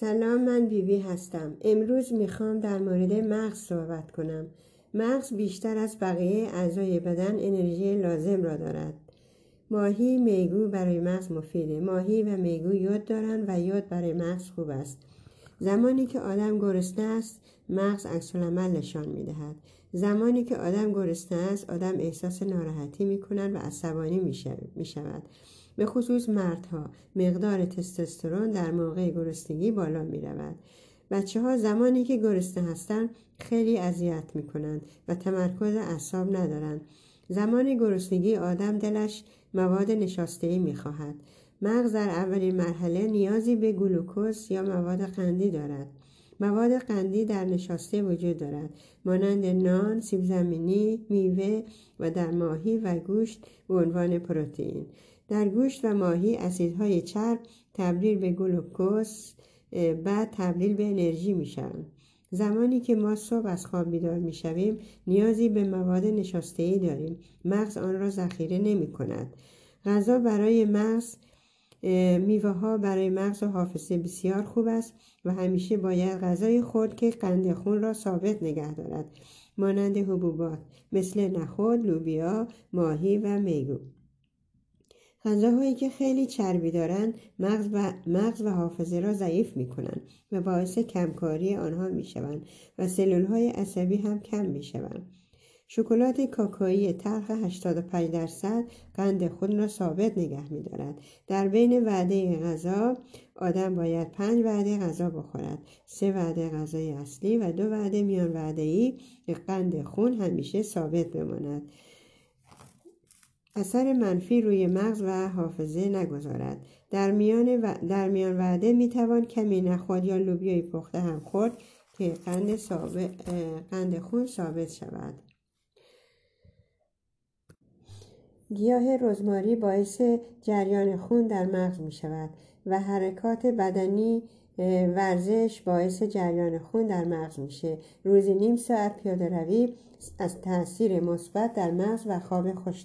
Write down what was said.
سلام من بیبی هستم. امروز می‌خوام در مورد مغز صحبت کنم. مغز بیشتر از بقیه اعضای بدن انرژی لازم را دارد. ماهی میگو برای مغز مفیده. ماهی و میگو یود دارند و یود برای مغز خوب است. زمانی که آدم گرسنه است مغز عکس نشان می‌دهد. زمانی که آدم گرسنه است آدم احساس ناراحتی می و عصبانی می شود به خصوص مردها مقدار تستوسترون در موقع گرسنگی بالا می رود. بچه ها زمانی که گرسنه هستند خیلی اذیت می کنند و تمرکز اعصاب ندارند. زمان گرسنگی آدم دلش مواد نشاسته می خواهد. مغز در اولین مرحله نیازی به گلوکوز یا مواد قندی دارد. مواد قندی در نشاسته وجود دارد مانند نان، سیب زمینی، میوه و در ماهی و گوشت به عنوان پروتئین. در گوشت و ماهی اسیدهای چرب تبدیل به گلوکوز بعد تبدیل به انرژی می شوند. زمانی که ما صبح از خواب بیدار می شویم نیازی به مواد نشاسته داریم. مغز آن را ذخیره نمی کند غذا برای مغز میوه ها برای مغز و حافظه بسیار خوب است و همیشه باید غذای خود که قند خون را ثابت نگه دارد. مانند حبوبات مثل نخود، لوبیا، ماهی و میگو. غذاهایی که خیلی چربی دارند مغز و, مغز و حافظه را ضعیف می کنند و باعث کمکاری آنها می شوند و سلول های عصبی هم کم می شوند. شکلات کاکایی تلخ 85 درصد قند خود را ثابت نگه می دارد. در بین وعده غذا آدم باید پنج وعده غذا بخورد. سه وعده غذای اصلی و دو وعده میان وعده ای قند خون همیشه ثابت بماند. اثر منفی روی مغز و حافظه نگذارد. در میان, و... در میان وعده می‌توان کمی نخود یا لوبیای پخته هم خورد که قند, قند خون ثابت شود. گیاه رزماری باعث جریان خون در مغز می شود و حرکات بدنی ورزش باعث جریان خون در مغز میشه. روزی نیم ساعت پیاده روی از تاثیر مثبت در مغز و خواب خوش